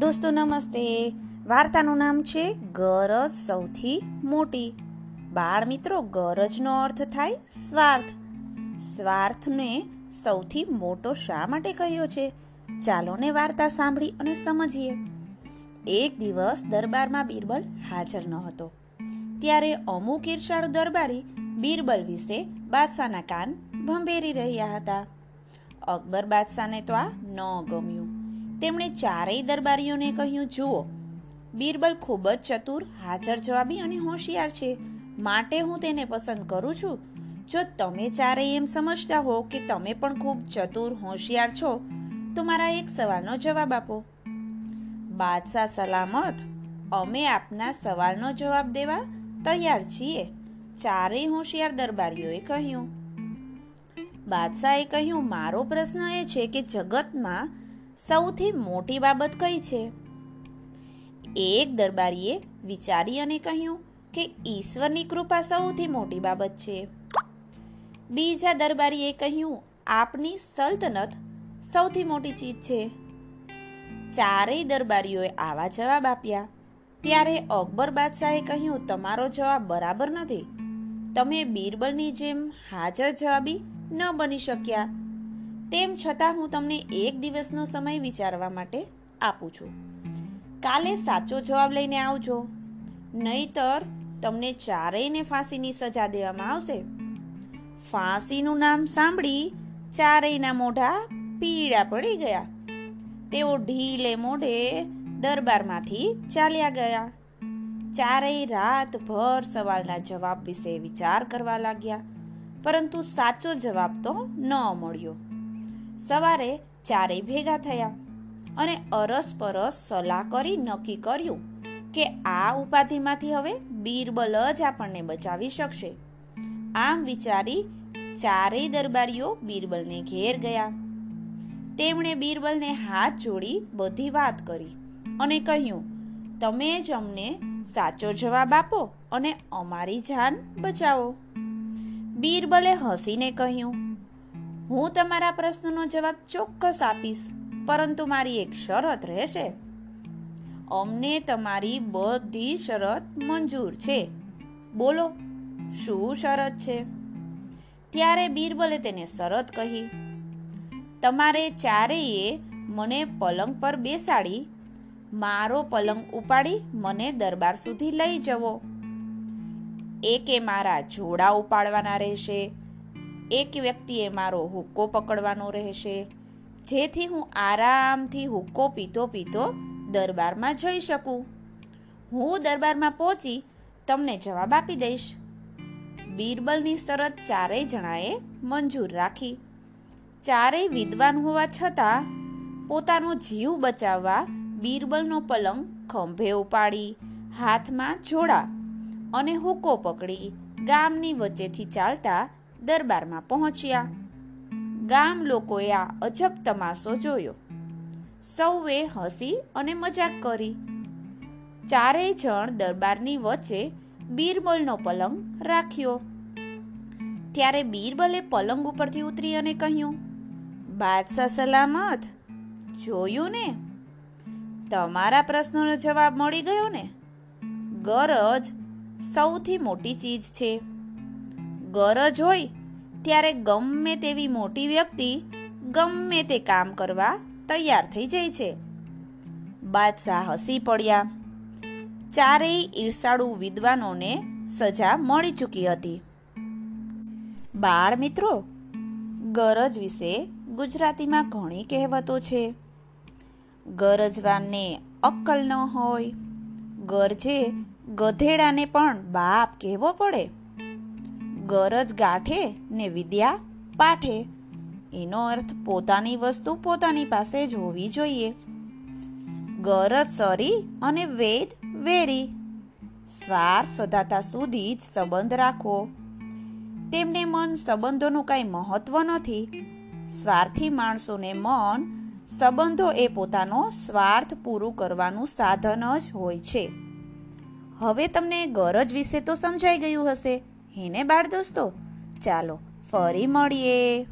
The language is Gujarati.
દોસ્તો, નમસ્તે. વાર્તાનું નામ છે ગરજ સૌથી મોટી. બાળ મિત્રો, ગરજનો અર્થ થાય સ્વાર્થ. સ્વાર્થને સૌથી મોટો શા માટે કહ્યો છે? ચાલો ને વાર્તા સાંભળી અને સમજીએ. એક દિવસ દરબારમાં બિરબલ હાજર ન હતો. ત્યારે અમુક ઈર્ષાળુ દરબારી બિરબલ વિશે બાદશાહના કાન ભંભેરી રહ્યા હતા. અકબર બાદશાહને તો આ ન ગમ્યું. તેમણે ચારેય દરબારીઓને કહ્યું, જુઓ, બીરબલ ખૂબ જ ચતુર, હાજર જવાબી અને હોશિયાર છે. માટે હું તેને પસંદ કરું છું. જો તમે ચારેય એમ સમજતા હો કે તમે પણ ખૂબ ચતુર, હોશિયાર છો, તો મારા એક સવાલનો જવાબ આપો. બાદશાહ સલામત, અમે આપના સવાલનો જવાબ દેવા તૈયાર છીએ, ચારેય હોશિયાર દરબારીઓએ કહ્યું. બાદશાહે કહ્યું, મારો પ્રશ્ન એ છે કે જગતમાં સૌથી મોટી બાબત કઈ છે? એક દરબારીએ વિચારી અને કહ્યું કે ઈશ્વરની કૃપા સૌથી મોટી બાબત છે. બીજા દરબારીએ કહ્યું, આપની સલ્તનત સૌથી મોટી ચીજ છે. ચારેય દરબારીઓએ આવા જવાબ આપ્યા. ત્યારે અકબર બાદશાહે કહ્યું, તમારો જવાબ બરાબર નથી. તમે બીરબલની જેમ હાજર જવાબી ન બની શક્યા. તેમ છતાં હું તમને એક દિવસનો સમય વિચારવા માટે આપું છું. કાલે સાચો જવાબ લઈને આવજો. નહીતર તમને ચારેયને ફાંસીની સજા દેવામાં આવશે. ફાંસીનું નામ સાંભળી ચારેયના મોઢા પીળા પડી ગયા. તેઓ ઢીલે મોઢે દરબારમાંથી ચાલ્યા ગયા. ચારેય રાતભર સવાલના જવાબ વિશે વિચાર કરવા લાગ્યા. પરંતુ સાચો જવાબ તો ન મળ્યો. સવારે ચારેય ભેગા થયા અને અરસપરસ સલાહ કરી નક્કી કર્યું કે આ ઉપાધિમાંથી હવે બીરબલ જ આપણને બચાવી શકશે. આમ વિચારી ચારેય દરબારીઓ બીરબલને ઘેર ગયા. તેમણે બીરબલને હાથ જોડી બધી વાત કરી અને કહ્યું, તમે જ અમને સાચો જવાબ આપો અને અમારી જાન બચાવો. બીરબલે હસીને કહ્યું હું તમારા પ્રશ્નનો જવાબ ચોક્કસ આપીશ, પરંતુ મારી એક શરત રહેશે. અમને તમારી બધી શરત મંજૂર છે. બોલો, શું શરત છે? ત્યારે બીરબલે તેને શરત કહી, તમારે ચારેયે મને પલંગ પર બેસાડી, મારો પલંગ ઉપાડી મને દરબાર સુધી લઈ જવો. એકે મારા જોડા ઉપાડવાના રહેશે એક વ્યક્તિએ મારો હુક્કો પકડવાનો રહેશે. જેથી હું આરામથી હુક્કો પીતો પીતો દરબારમાં જઈ શકું. હું દરબારમાં પહોંચી તમને જવાબ આપી દઈશ. બીરબલની શરત ચારેય જણાએ મંજૂર રાખી. ચારેય વિદ્વાન હોવા છતાં પોતાનો જીવ બચાવવા બીરબલનો પલંગ ખંભે ઉપાડી, હાથમાં જોડા અને હુકો પકડી ગામની વચ્ચેથી ચાલતા દરબારમાં પહોંચ્યા. ગામ લોકોએ આ અજબ તમાશો જોયો. સૌએ હસી અને મજાક કરી. ચારેય જણ દરબારની વચ્ચે બીરબલનો પલંગ રાખ્યો. ત્યારે બીરબલે પલંગ ઉપરથી ઉતરી અને કહ્યું, બાદશાહ સલામત? જોયું ને? તમારા પ્રશ્નોનો જવાબ મળી ગયો ને? ગરજ સૌથી મોટી ચીજ છે. ગરજ હોય, ત્યારે ગમે તેવી મોટી વ્યક્તિ ગમે તે કામ કરવા તૈયાર થઈ જાય છે. બાદશાહ હસી પડ્યા. ચારેય ઈર્ષાળુ વિદ્વાનોને સજા મળી ચૂકી હતી. બાળ મિત્રો, ગરજ વિશે ગુજરાતીમાં ઘણી કહેવતો છે. ગરજવાનને અક્કલ ન હોય, ગરજે ગધેડાને પણ બાપ કહેવો પડે. ગરજ ગાંઠે ને વિદ્યા પાઠે. એનો અર્થ પોતાની વસ્તુ પોતાની પાસે જ હોવી જોઈએ. ગરજ સરી અને વેદ વેરી. સ્વાર સદાતા સુધી જ સંબંધ રાખવો. તેમને મન સંબંધોનું કાંઈ મહત્વ નથી. સ્વાર્થી માણસોને મન સંબંધો એ પોતાનો સ્વાર્થ પૂરું કરવાનું સાધન જ હોય છે. હવે તમને ગરજ વિશે તો સમજાઈ ગયું હશે. હેને બાળ દોસ્તો ચાલો ફરી મળીએ.